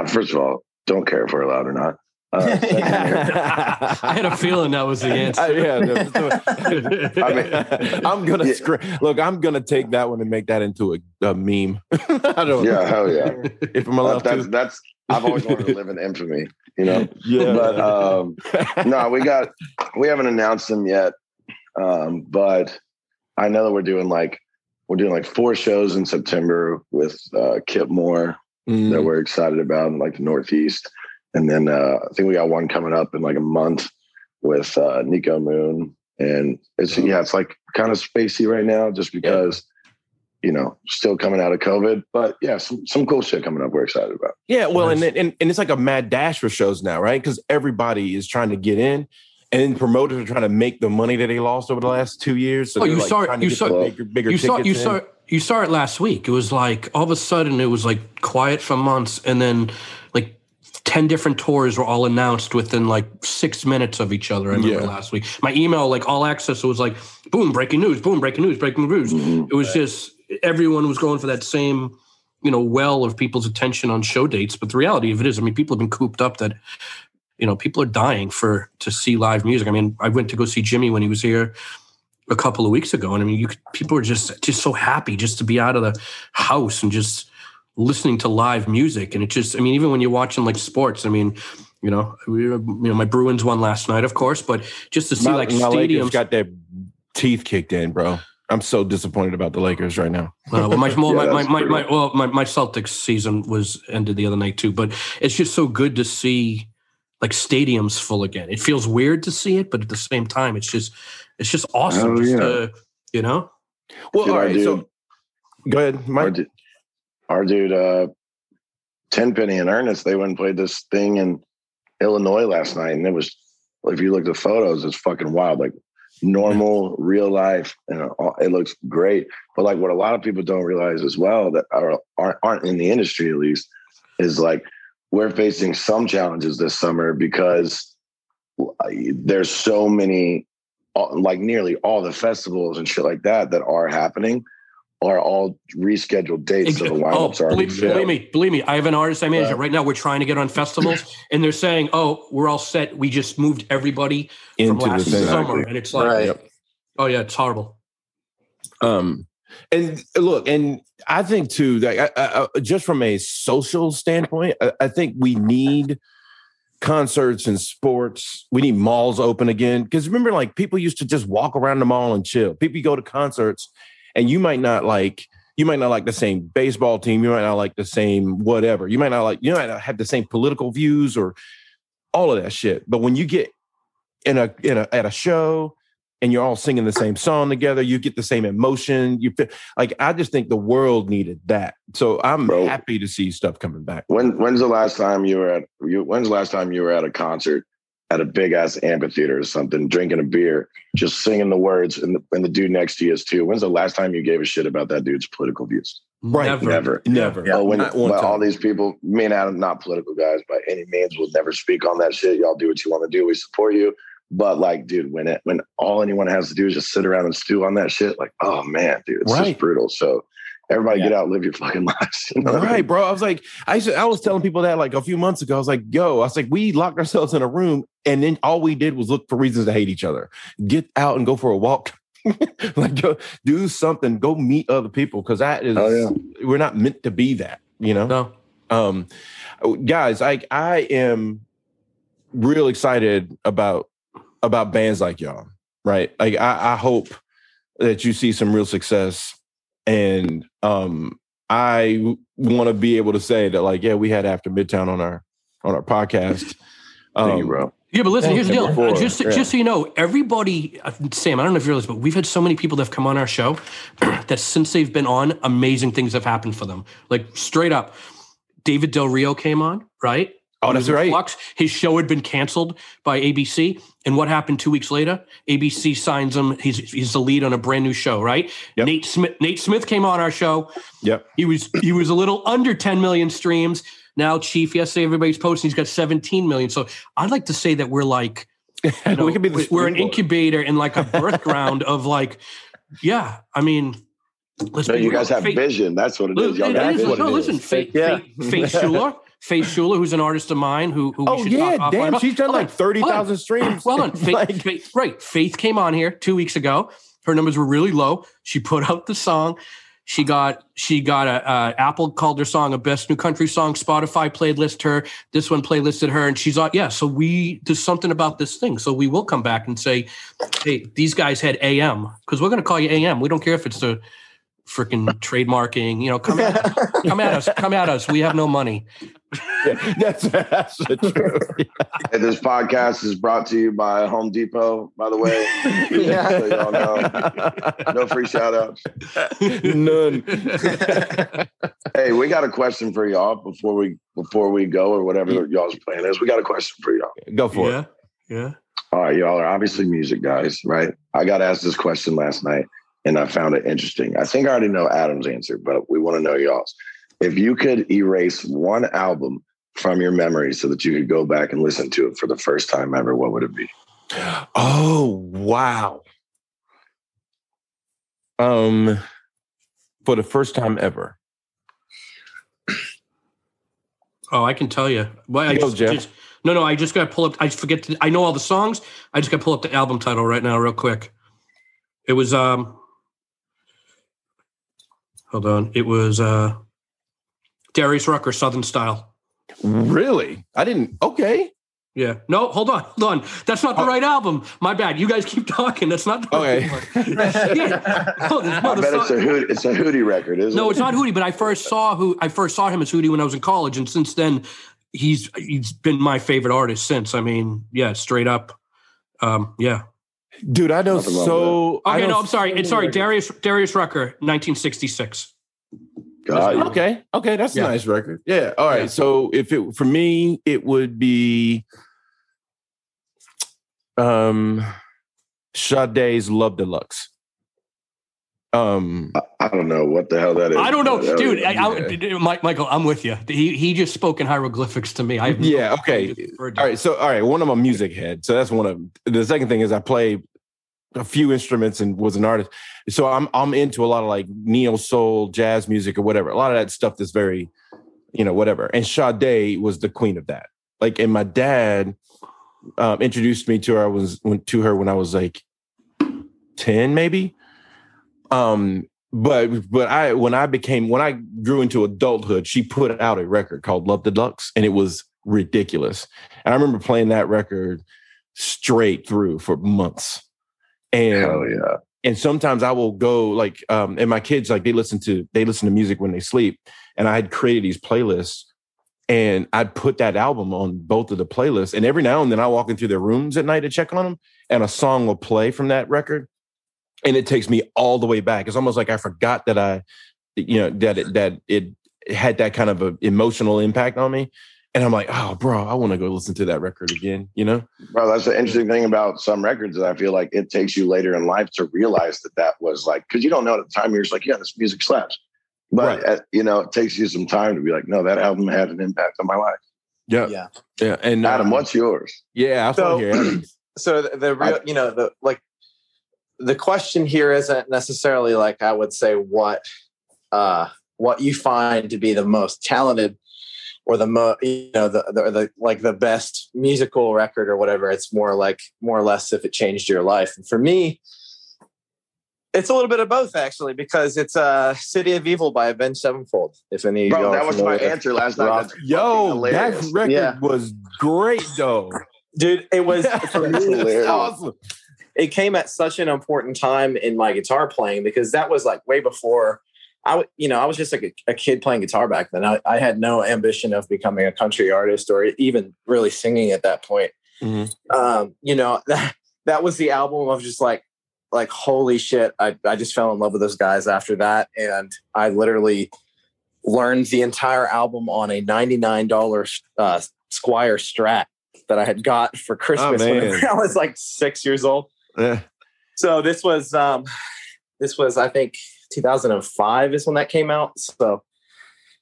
first of all, don't care if we're allowed or not. Uh, (laughs) secondly, I had a feeling that was the (laughs) answer. I, yeah, (laughs) I mean, I'm gonna Yeah. scr- look. I'm gonna take that one and make that into a, a meme. I don't. yeah, hell yeah. If I'm allowed That- that's to. that's. I've always wanted to live in infamy, you know. Yeah. But um, no, we got we haven't announced them yet. Um, but I know that we're doing like we're doing like four shows in September with uh, Kip Moore Mm, that we're excited about in like the Northeast, and then uh, I think we got one coming up in like a month with uh, Niko Moon, and it's yeah, it's like kind of spacey right now just because. You know, still coming out of COVID, but yeah, some, some cool shit coming up. We're excited about. yeah. Well, and, Nice. and and it's like a mad dash for shows now, right? Because everybody is trying to get in, and then promoters are trying to make the money that they lost over the last two years. So Oh, they're, you like, saw it- you saw- bigger, bigger you saw you in. saw you saw it last week. It was like all of a sudden it was like quiet for months, and then like ten different tours were all announced within like six minutes of each other. I remember Yeah. last week. My email, like all access, was like boom, breaking news, boom, breaking news, breaking news. Mhm. It was just everyone was going for that same you know well of people's attention on show dates. But the reality of it is, I mean, people have been cooped up that. You know, people are dying for to see live music. I mean, I went to go see Jimmy when he was here a couple of weeks ago, and I mean, you could, people are just just so happy just to be out of the house and just listening to live music. And it just, I mean, even when you're watching like sports, I mean, you know, we, you know, my Bruins won last night, of course, but just to see my, like my stadiums, got their teeth kicked in, bro. I'm so disappointed about the Lakers right now. Uh, well, my, (laughs) well, Yeah, my, my, my, my, well, my, my Celtics season was ended the other night too, but it's just so good to see like stadiums full again. It feels weird to see it, but at the same time, it's just it's just awesome. Oh, just yeah. to, you know, Well, Dude, all our right. dude- So go ahead, our, Mike. du- our dude, uh, Tenpenny and Ernest, they went and played this thing in Illinois last night, and it was. If you look at the photos, it's fucking wild. Like normal, real life, and it looks great. But like what a lot of people don't realize as well that are aren't, aren't in the industry at least is like we're facing some challenges this summer because there's so many like nearly all the festivals and shit like that that are happening are all rescheduled dates. So the oh, are believe, believe me, believe me. I have an artist I manage Right. right now. We're trying to get on festivals, (laughs) and they're saying, "Oh, we're all set. We just moved everybody from Into the last thing. summer," and it's like, Right. "Oh yeah, it's horrible." Um, and look, and I think too that I, I, I- just from a social standpoint, I, I think we need concerts and sports. We need malls open again because remember, like people used to just walk around the mall and chill. People go to concerts, and you might not like. You might not like the same baseball team. You might not like the same whatever. You might not like. You might not have the same political views or all of that shit. But when you get in a in a at a show and you're all singing the same song together, you get the same emotion. You feel like I just think the world needed that. So I'm Bro. happy to see stuff coming back. When when's the last time you were at you when's the last time you were at a concert at a big ass amphitheater or something, drinking a beer, just singing the words and the, and the dude next to you is too? When's the last time you gave a shit about that dude's political views? Right, Never. Never. Never. Oh, when well, all these people, me and Adam, not political guys by any means, will never speak on that shit. Y'all do what you want to do. We support you. But like, dude, when it when all anyone has to do is just sit around and stew on that shit, like, oh man, dude, it's Right. just brutal. So everybody get out, live your fucking (laughs) lives. You know what I mean? Right, bro. I was like, I used to, I was telling people that like a few months ago. I was like, yo, I was like, we locked ourselves in a room and then all we did was look for reasons to hate each other. Get out and go for a walk. (laughs) like go do something, go meet other people. Cause that is Oh, we're not meant to be that, you know? No. um guys like i am real excited about about bands like y'all right like i, I hope that you see some real success and um i want to be able to say that like yeah we had after midtown on our on our podcast (laughs) Thank um, you, bro. Yeah, but listen, Thank here's the deal. before, just, yeah. just so you know, everybody, uh, Sam, I don't know if you realize, but we've had so many people that have come on our show (clears throat) that since they've been on, amazing things have happened for them. Like straight up, David Del Rio came on, right? Oh He that's was in right Flux. His show had been canceled by ABC. And what happened two weeks later? ABC signs him. He's he's the lead on a brand new show, right? Yep. Nate Smith. Nate Smith came on our show. yep He was he was a little under 10 million streams. Now, Chief, yesterday everybody's posting he's got 17 million. So I'd like to say that we're like, (laughs) you know, we could be the we're an incubator and like a (laughs) birth ground of like, yeah. I mean, let's No, be you real. guys have Fa- vision. That's what it Look, is. Y'all it got is. vision. what No, it listen, is. Faith, Yeah. Faith, Faith Schueler, (laughs) Faith Schueler, who's an artist of mine who, who we oh should yeah damn about. she's done Hold like 30,000 streams Well done. (laughs) Faith, Like- Faith- right. Faith came on here two weeks ago. Her numbers were really low. She put out the song. She got she got a uh, Apple called her song a best new country song. Spotify playlisted her. This one playlisted her, and she's on. Yeah, so we there's something about this thing. So we will come back and say, hey, these guys had AM because we're going to call you AM. We don't care if it's the freaking trademarking. You know, come at (laughs) come at us. Come at us. We have no money. Yeah, (laughs) that's that's the truth (laughs) And this podcast is brought to you by Home Depot, by the way. (laughs) Yeah. So y'all know. No free shout outs. none Hey, we got a question for y'all before we before we go or whatever y'all's plan is. We got a question for y'all. go for it yeah. Yeah. All right, y'all are obviously music guys, right? I got asked this question last night and I found it interesting. I think I already know Adam's answer, but we want to know y'all's. If you could erase one album from your memory so that you could go back and listen to it for the first time ever, what would it be? Oh wow. Um for the first time ever. Oh, I can tell you. Well, I Go, just, Jeff. just- no, no. I just got to pull up. I forget. To, I know all the songs. I just got to pull up the album title right now, real quick. It was. um Hold on. It was uh Darius Rucker, Southern Style. Really? I didn't okay. Yeah. No, hold on, hold on. That's not the Oh. right album. My bad. You guys keep talking. That's not the Okay. right one. Yeah. No, no, the song- it's a hoot, it's a hootie record, isn't no, it? No, it's not Hootie, but I first saw who I first saw him as Hootie when I was in college, and since then he's he's been my favorite artist since. I mean, yeah, straight up. Um, yeah. Dude, I know Nothing wrong so. I Okay, know no, I'm sorry. so It's sorry, records. Darius Darius Rucker, 1966. Got you. Okay, okay, that's Yeah. a nice record. Yeah. All right. Yeah. So if it for me, it would be um Sade's Love Deluxe. Um I, I don't know what the hell that is. I don't know, That dude. I, I, Mike, Michael, I'm with you. He he just spoke in hieroglyphics to me. I have no Yeah, okay. what he referred to. all right, so all right, one of my music head. So that's one of the second thing is I play a few instruments and was an artist. So I'm I'm into a lot of like neo soul, jazz music or whatever. A lot of that stuff that's very, you know, whatever. And Sade was the queen of that. Like, and my dad um, introduced me to her. I was went to her when I was like ten, maybe. Um, but but I when I became when I grew into adulthood, she put out a record called Love the Deluxe, and it was ridiculous. And I remember playing that record straight through for months. And Hell yeah. and sometimes I will go like um and my kids like they listen to they listen to music when they sleep and I had created these playlists and I'd put that album on both of the playlists and every now and then I walk into their rooms at night to check on them and a song will play from that record and it takes me all the way back it's almost like I forgot that I you know that it that it had that kind of a emotional impact on me and I'm like oh bro I want to go listen to that record again you know Bro, that's the interesting thing about some records that I feel like it takes you later in life to realize that that was like, because you don't know at the time, you're just like, yeah, this music slaps. But, Right. uh, you know, it takes you some time to be like, no, that album had an impact on my life. yeah Yeah. yeah and uh, Adam, what's yours? yeah I So- want to hear Adam's. so the, the real, you know, the like the question here isn't necessarily like I would say what uh what you find to be the most talented or the mo you know the, the the like the best musical record or whatever it's more like more or less if it changed your life and for me it's a little bit of both actually because it's uh city of evil by avenged sevenfold if any Bro, y'all that was my answer last night. Rock. That's Yo, that record Yeah. was great though. dude it was (laughs) for me hilarious. awesome. it came at such an important time in my guitar playing because that was like way before I, you know, I was just like a, a kid playing guitar back then. I, I had no ambition of becoming a country artist or even really singing at that point. Mhm. Um, you know, (laughs) that, that was the album of just like, like, holy shit. I, I just fell in love with those guys after that. And I literally learned the entire album on a $99 uh, Squier Strat that I had got for Christmas when. (laughs) I was like six years old Yeah. so this was um this was i think 2005 is when that came out. So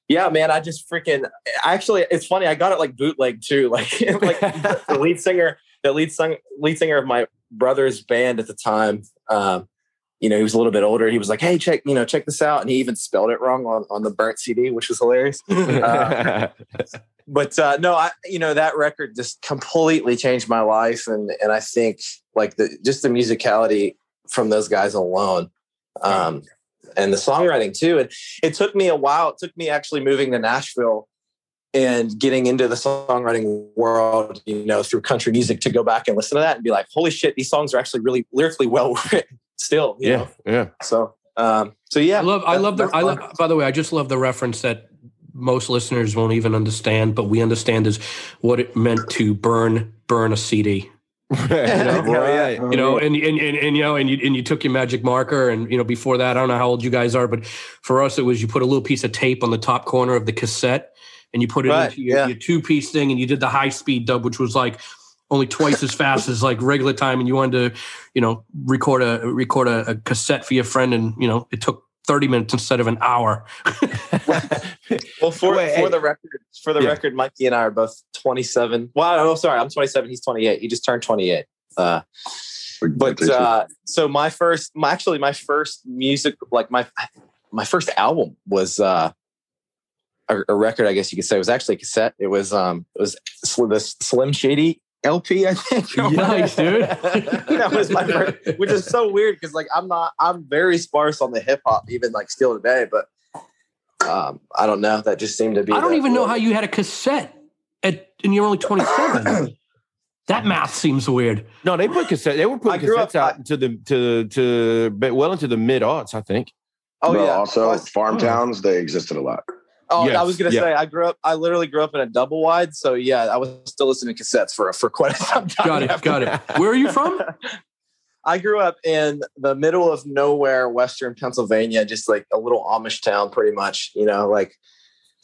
yeah man i just freaking actually it's funny i got it like bootleg too (laughs) like like the (laughs) lead singer the lead lead singer of my brother's band at the time um you know he was a little bit older he was like hey check you know check this out and he even spelled it wrong on, on the burnt cd which was hilarious. (laughs) Uh, but uh, no, I you know that record just completely changed my life, and and I think like the just the musicality from those guys alone, um, and the songwriting too. And it took me a while. It took me actually moving to Nashville and getting into the songwriting world, you know, through country music to go back and listen to that and be like, holy shit, these songs are actually really lyrically well (laughs) written still. You yeah, Know? yeah. So um, so yeah, I love. I love the. I love. By the way, I just love the reference that most listeners won't even understand, but we understand is what it meant to burn burn a CD. Right. (laughs) right. Oh, you know, and and, and, and you know, and you and you took your magic marker, and you know, before that, I don't know how old you guys are, but for us, it was you put a little piece of tape on the top corner of the cassette, and you put it Right, into your, yeah. your two piece thing, and you did the high speed dub, which was like only twice as fast as like regular time, and you wanted to, you know, record a record a, a cassette for your friend, and you know, it took. 30 minutes instead of an hour. (laughs) Well, for Wait, for hey. the record, for the Yeah. record, Mikey and I are both 27. Well, oh, sorry, I'm 27. He's 28. He just turned 28. Uh, but uh, so my first, my actually my first music, like my my first album was uh, a, a record. I guess you could say it was actually a cassette. It was um, it was sl- the Slim Shady LP. I think. (laughs) nice, dude. (laughs) that was my first, which is so weird because like I'm not I'm very sparse on the hip hop even like still today, but um I don't know. That just seemed to be. I don't the- even know how you had a cassette at and you're only 27. (clears throat) That math seems weird. No, they put cassette. They were I putting grew cassettes up- out to the to to but well into the mid aughts, I think. Oh but yeah. also farm towns, they existed a lot. Oh, I was gonna yeah. say I grew up. I literally grew up in a double wide, so yeah, I was still listening to cassettes for for quite some time. Got it. Got it. Where are you from? (laughs) I grew up in the middle of nowhere, Western Pennsylvania, just like a little Amish town, pretty much. You know, like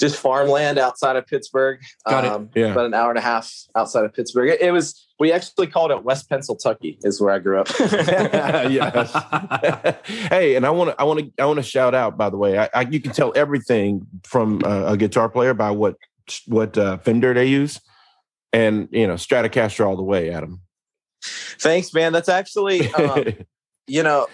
just farmland outside of Pittsburgh. Got it. um, Yeah. About an hour and a half outside of Pittsburgh. It, it was. We actually called it West Pennsylvania is where I grew up. (laughs) yes. (laughs) hey, and I want to, I want to, I want to shout out. By the way, I, I, you can tell everything from uh, a guitar player by what what uh, Fender they use, and you know Stratocaster all the way, Adam. Thanks, man. That's actually, um, (laughs) you know,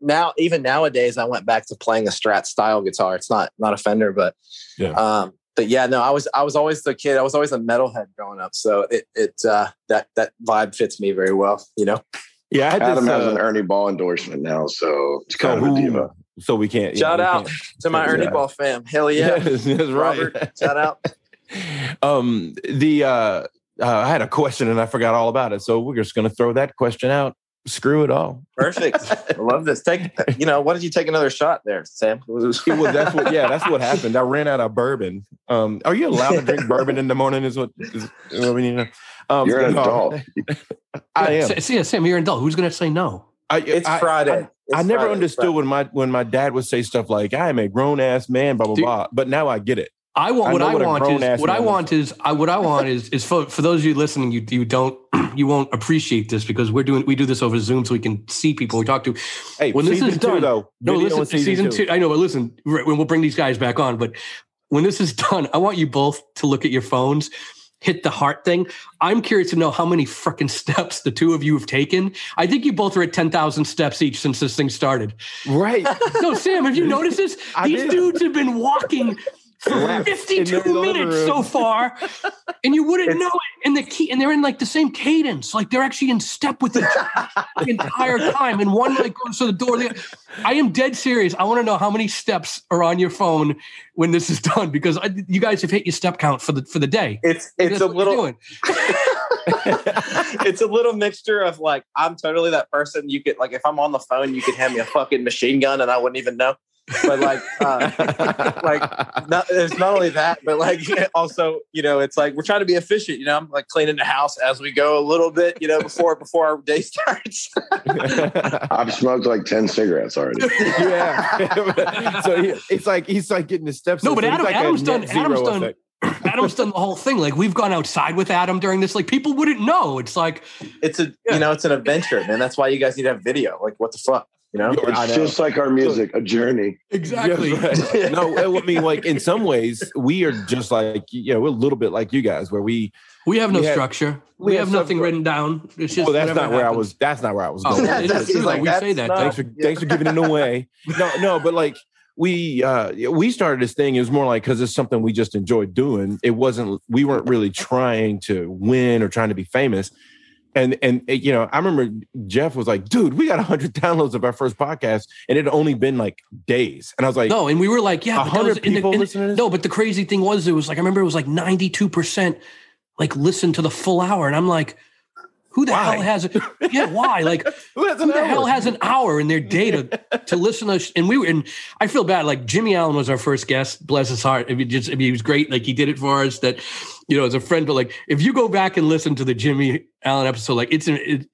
now even nowadays, I went back to playing a Strat style guitar. It's not not a Fender, but Yeah. um, but yeah, no, I was I was always the kid. I was always a metalhead growing up, so it it uh, that that vibe fits me very well. You know, yeah, I had Adam this, has uh, an Ernie Ball endorsement now, so it's so, kind of a who- diva. so we can't. Shout we out can't- to my Ernie Yeah. Ball fam. Hell yeah, (laughs) Yes, that's right. Robert. Shout out. (laughs) um, the uh, uh, I had a question and I forgot all about it, so we're just going to throw that question out. Screw it all. Perfect. I love this. Take you know, why don't you take another shot there, Sam? It was that's what yeah that's what happened. I ran out of bourbon. Um, are you allowed to drink bourbon in the morning? Is what, is what we need to know. Um, You're an no, adult. I am. Sa- Yeah, Sam, you're an adult. Who's going to say no? I, It's I- Friday. I, It's I never Friday. understood when my when my dad would say stuff like "I am a grown ass man," blah blah Dude. blah. But now I get it. I want I what I what want is what I man is. want is I what I want is is for for those of you listening, you you don't (clears throat) you won't appreciate this because we're doing we do this over Zoom so we can see people we talk to. Hey, When this season is two done- though. No, listen, in season, two. I know, but listen, when we'll bring these guys back on, but when this is (laughs) done, I want you both to look at your phones, hit the heart thing. I'm curious to know how many freaking steps the two of you have taken. I think you both are at 10,000 steps each since this thing started. Right. No, Sam, have you (laughs) noticed this? These dudes have been walking for Laps in 52 minutes so far, and you wouldn't It's- know it. And the key, and they're in like the same cadence, like they're actually in step with each other the (laughs) entire time. And one like goes to the door. The, I am dead serious. I want to know how many steps are on your phone when this is done because I, you guys have hit your step count for the for the day. It's it's a little (laughs) it's a little mixture of like I'm totally that person. You could like if I'm on the phone, you could hand me a fucking machine gun and I wouldn't even know. But like, uh, (laughs) like not, it's not only that, but like (laughs) also, you know, it's like we're trying to be efficient. You know, I'm like cleaning the house as we go a little bit. You know, before before our day (laughs) starts. I've smoked like 10 cigarettes already. yeah. so he, it's like he's like getting the steps. No, but so Adam- like Adam's done- zero Adam's done- effect. Adam's done the whole thing. Like we've gone outside with Adam during this. Like people wouldn't know. It's like It's a you know, it's an adventure, man. That's why you guys need to have video. Like, what the fuck, you know? It's know. just like our music, a journey. exactly. Yes, right. (laughs) no, I mean, like in some ways, we are just like you know, we're a little bit like you guys, where we. We have no We have- structure. we We, have have, nothing written down. It's just Well, that's not where I was. That's not where I was Oh, going. well, That's- it's true, like, we say that. not- Thanks. thanks for thanks for giving it away. No, no, but like we uh we started this thing. It was more like because it's something we just enjoyed doing. It wasn't. We weren't really trying to win or trying to be famous. And and uh, you know, I remember Jeff was like, "Dude, we got hundred downloads of our first podcast, and it had only been like days." And I was like, No, and we were like, yeah, A but hundred in the- people in the- listen to this? No, but the crazy thing was, it was like I remember it was like ninety two percent like listen to the full hour, and I'm like, who the Why? hell has it? (laughs) Yeah, why? Like "Who who the hell has an hour in their day to, (laughs) to listen to? sh- And we were, and I feel bad. Like Jimmy Allen was our first guest. Bless his heart. I mean, just, I mean, he was great. Like he did it for us. That you know, as a friend. But like, if you go back and listen to the Jimmy Allen episode, like it's, it,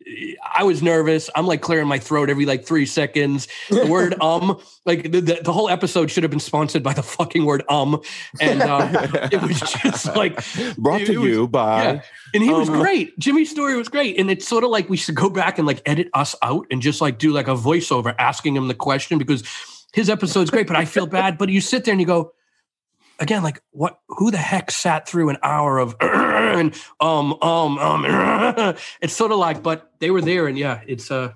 I was nervous. I'm like clearing my throat every like three seconds. The (laughs) word um, like the, the, the whole episode should have been sponsored by the fucking word um, and uh, it was just like Brought it- to it was- you by. yeah. And he was Um, great. Jimmy's story was great. And it's sort of like we should go back and like edit us out and just like do like a voiceover asking him the question because his episode's great, but I feel bad. But you sit there and you go, again, like what who the heck sat through an hour of (clears throat) and um um um (laughs) it's sort of like, but they were there and yeah, it's uh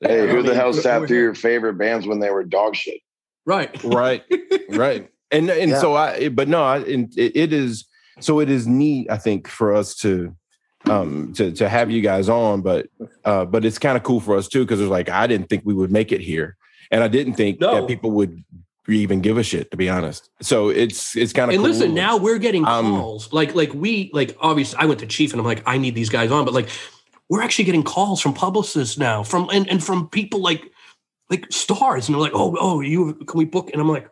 Hey, who the hell sat through your favorite bands when they were dog shit? right. right (laughs) right and and Yeah. so i but no I, and it, it is so it is neat i think for us to um to to have you guys on but uh but it's kind of cool for us too because it's like i didn't think we would make it here and i didn't think No. that people would even give a shit to be honest. So it's it's kind of And cool. listen, now we're getting Um, calls. like like we like obviously I went to Chief and I'm like, I need these guys on, but like we're actually getting calls from publicists now, from and, and from people like like stars, and they're like, oh oh, you can we book? And I'm like,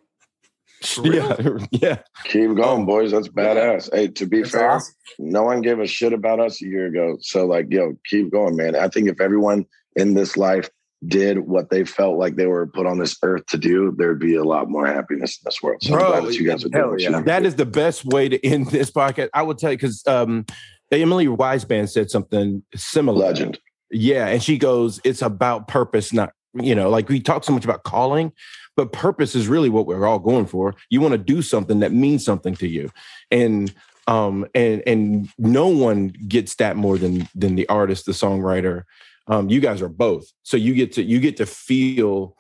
for (laughs) real? yeah, yeah. Keep going, boys. That's badass. Hey, to be That's fair, awesome. no one gave a shit about us a year ago. So, like, yo, keep going, man. I think if everyone in this life did what they felt like they were put on this earth to do, there'd be a lot more happiness in this world. So, Bro, I'm glad that you guys are doing yeah. That is the best way to end this podcast. I will tell you because um, Emily Weisband said something similar. Legend. Yeah, and she goes, "It's about purpose, not you know, like we talk so much about calling, but purpose is really what we're all going for. You want to do something that means something to you, and um, and and no one gets that more than than the artist, the songwriter. Um, you guys are both, so you get to you get to feel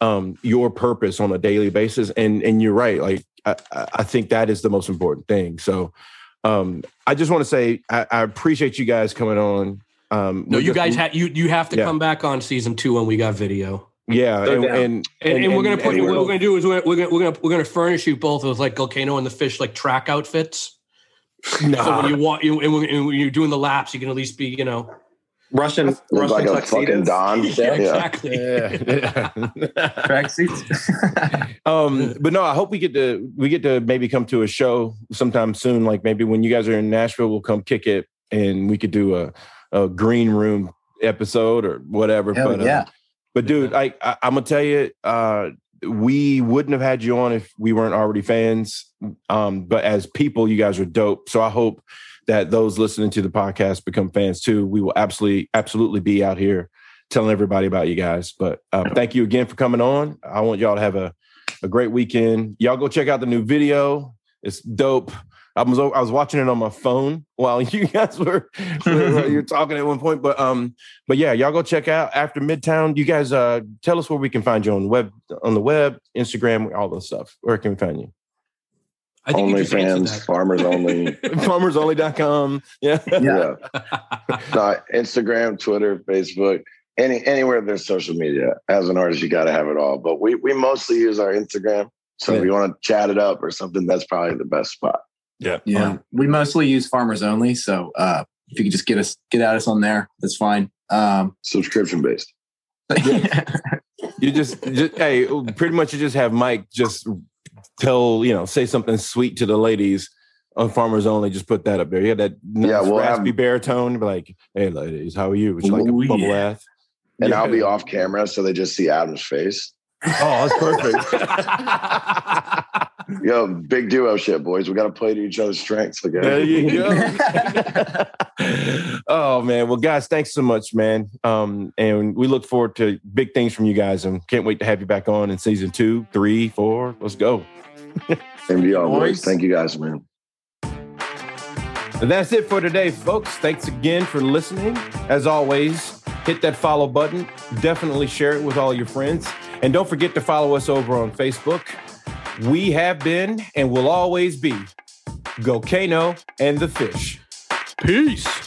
um your purpose on a daily basis, and and you're right. Like I, I I think that is the most important thing. So. Um, I just want to say I, I appreciate you guys coming on. Um, no, you just- guys have you you have to Yeah. come back on season two when we got video. Yeah, No and, and, And, and, we're gonna put what we're- we're gonna do is we're, we're gonna we're gonna we're gonna furnish you both with like Volcano and the Fish like track outfits. (laughs) So Nah. when you walk, you and when, and when you're doing the laps, you can at least be you know Russian, Russian like a fucking. Don. (laughs) yeah, Yeah. exactly. yeah. Tracksuits. (laughs) um, but no, I hope we get to we get to maybe come to a show sometime soon. Like maybe when you guys are in Nashville, we'll come kick it, and we could do a, a green room episode or whatever. Hell but uh, yeah. but dude, I, I I'm gonna tell you, uh, we wouldn't have had you on if we weren't already fans. Um, but as people, you guys are dope. So I hope that those listening to the podcast become fans too. We will absolutely, absolutely be out here telling everybody about you guys. But uh, thank you again for coming on. I want y'all to have a, a great weekend. Y'all go check out the new video. It's dope. I was I was watching it on my phone while (laughs) you guys were, were you're talking at one point. But um, but yeah, y'all go check out after Midtown. You guys uh tell us where we can find you on the web on the web, Instagram, all this stuff. Where can we find you? I think you just answered OnlyFans, farmers only. Farmersonly.com. Yeah. Yeah. (laughs) yeah. No, Instagram, Twitter, Facebook, any anywhere there's social media. As an artist, you got to have it all. But we we mostly use our Instagram. So Yeah. if you want to chat it up or something, that's probably the best spot. Yeah. Yeah. we mostly use farmers only. So uh, if you could just get us get at us on there, that's fine. Um, Subscription based. (laughs) You just, just hey, pretty much you just have Mike just tell, you know, say something sweet to the ladies on Farmers Only. Just put that up there. Yeah, that Yeah, nice we'll raspy have- baritone. Be like, hey, ladies, how are you? Would you like a bubble yeah. bath? And Yeah. I'll be off camera so they just see Adam's face. Oh, that's perfect. (laughs) Yo, big duo shit, boys. We got to play to each other's strengths. Okay? there you go. (laughs) oh man, well, guys, thanks so much, man. Um, and we look forward to big things from you guys, and can't wait to have you back on in season two, three, four. Let's go. (laughs) And beyond, boys. Boys. Thank you guys, man. And that's it for today, folks. Thanks again for listening. As always, hit that follow button. Definitely share it with all your friends. And don't forget to follow us over on Facebook. We have been and will always be Gokano and the Fish. Peace.